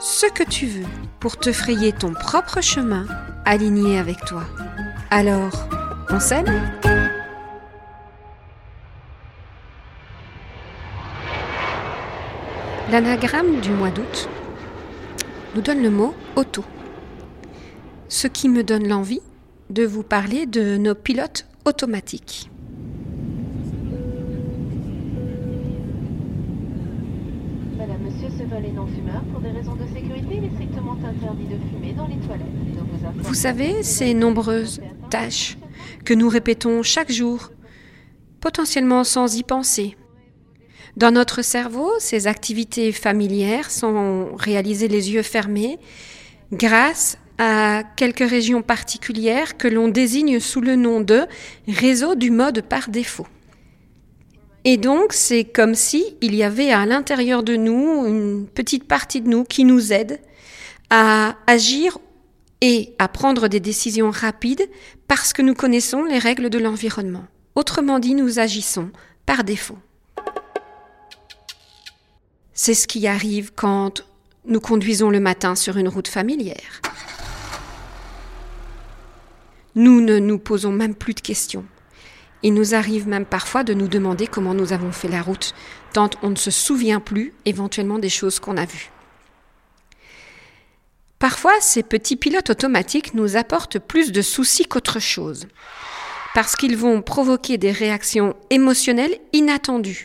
ce que tu veux pour te frayer ton propre chemin aligné avec toi. Alors, on s'aime L'anagramme du mois d'août nous donne le mot auto. Ce qui me donne l'envie de vous parler de nos pilotes automatiques. Monsieur, ce vol est non-fumeur. Pour des raisons de sécurité, il est strictement interdit de fumer dans les toilettes. Vous savez, ces nombreuses tâches que nous répétons chaque jour, potentiellement sans y penser. Dans notre cerveau, ces activités familières sont réalisées les yeux fermés grâce à quelques régions particulières que l'on désigne sous le nom de réseau du mode par défaut. Et donc, c'est comme si il y avait à l'intérieur de nous une petite partie de nous qui nous aide à agir et à prendre des décisions rapides parce que nous connaissons les règles de l'environnement. Autrement dit, nous agissons par défaut. C'est ce qui arrive quand nous conduisons le matin sur une route familière. Nous ne nous posons même plus de questions. Il nous arrive même parfois de nous demander comment nous avons fait la route, tant on ne se souvient plus éventuellement des choses qu'on a vues. Parfois, ces petits pilotes automatiques nous apportent plus de soucis qu'autre chose, parce qu'ils vont provoquer des réactions émotionnelles inattendues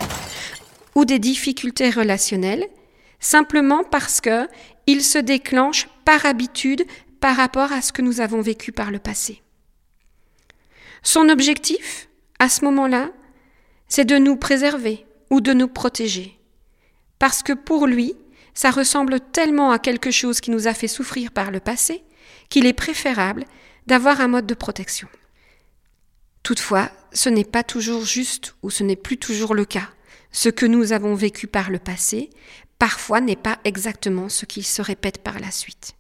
ou des difficultés relationnelles, simplement parce que ils se déclenchent par habitude par rapport à ce que nous avons vécu par le passé. Son objectif, à ce moment-là, c'est de nous préserver ou de nous protéger, parce que pour lui, ça ressemble tellement à quelque chose qui nous a fait souffrir par le passé qu'il est préférable d'avoir un mode de protection. Toutefois, ce n'est pas toujours juste ou ce n'est plus toujours le cas. Ce que nous avons vécu par le passé, parfois n'est pas exactement ce qui se répète par la suite.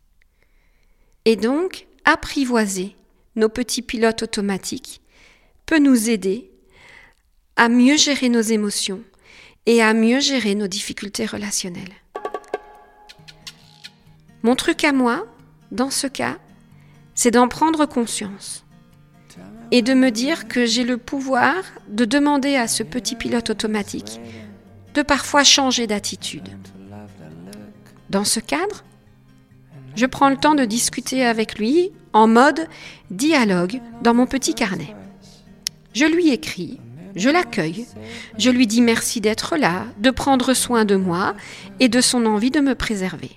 Et donc, apprivoiser nos petits pilotes automatiques peut nous aider à mieux gérer nos émotions et à mieux gérer nos difficultés relationnelles. Mon truc à moi, dans ce cas, c'est d'en prendre conscience et de me dire que j'ai le pouvoir de demander à ce petit pilote automatique de parfois changer d'attitude. Dans ce cadre, je prends le temps de discuter avec lui en mode dialogue dans mon petit carnet. Je lui écris, je l'accueille, je lui dis merci d'être là, de prendre soin de moi et de son envie de me préserver.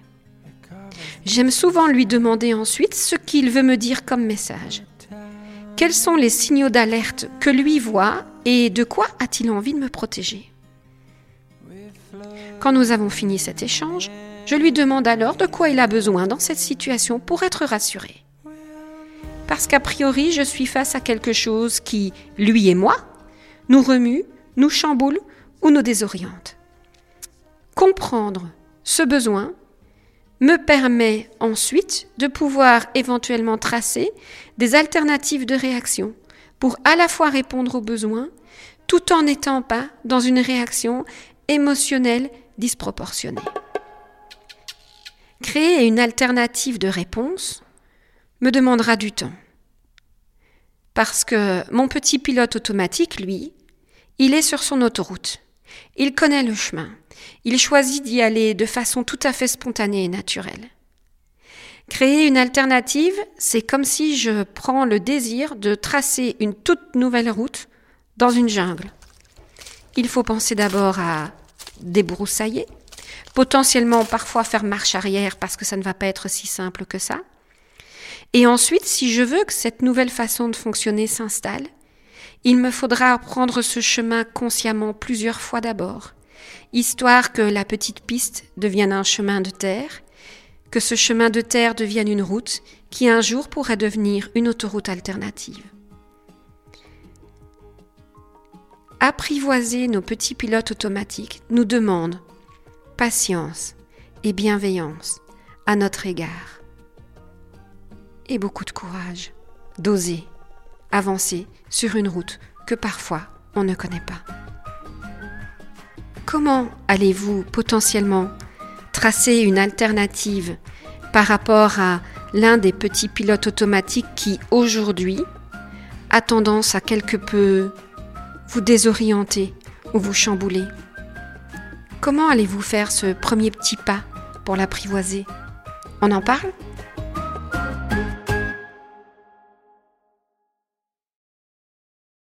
J'aime souvent lui demander ensuite ce qu'il veut me dire comme message. Quels sont les signaux d'alerte que lui voit et de quoi a-t-il envie de me protéger? Quand nous avons fini cet échange, je lui demande alors de quoi il a besoin dans cette situation pour être rassuré. Parce qu'a priori, je suis face à quelque chose qui, lui et moi, nous remue, nous chamboule ou nous désoriente. Comprendre ce besoin me permet ensuite de pouvoir éventuellement tracer des alternatives de réaction pour à la fois répondre aux besoins tout en n'étant pas dans une réaction émotionnelle disproportionnée. Créer une alternative de réponse me demandera du temps. Parce que mon petit pilote automatique, lui, il est sur son autoroute. Il connaît le chemin. Il choisit d'y aller de façon tout à fait spontanée et naturelle. Créer une alternative, c'est comme si je prends le désir de tracer une toute nouvelle route dans une jungle. Il faut penser d'abord à débroussailler, potentiellement parfois faire marche arrière parce que ça ne va pas être si simple que ça. Et ensuite, si je veux que cette nouvelle façon de fonctionner s'installe, il me faudra prendre ce chemin consciemment plusieurs fois d'abord, histoire que la petite piste devienne un chemin de terre, que ce chemin de terre devienne une route qui un jour pourrait devenir une autoroute alternative. Apprivoiser nos petits pilotes automatiques nous demande patience et bienveillance à notre égard. Et beaucoup de courage. D'oser avancer sur une route que parfois on ne connaît pas. Comment allez-vous potentiellement tracer une alternative par rapport à l'un des petits pilotes automatiques qui aujourd'hui a tendance à quelque peu vous désorienter ou vous chambouler? Comment allez-vous faire ce premier petit pas pour l'apprivoiser? On en parle?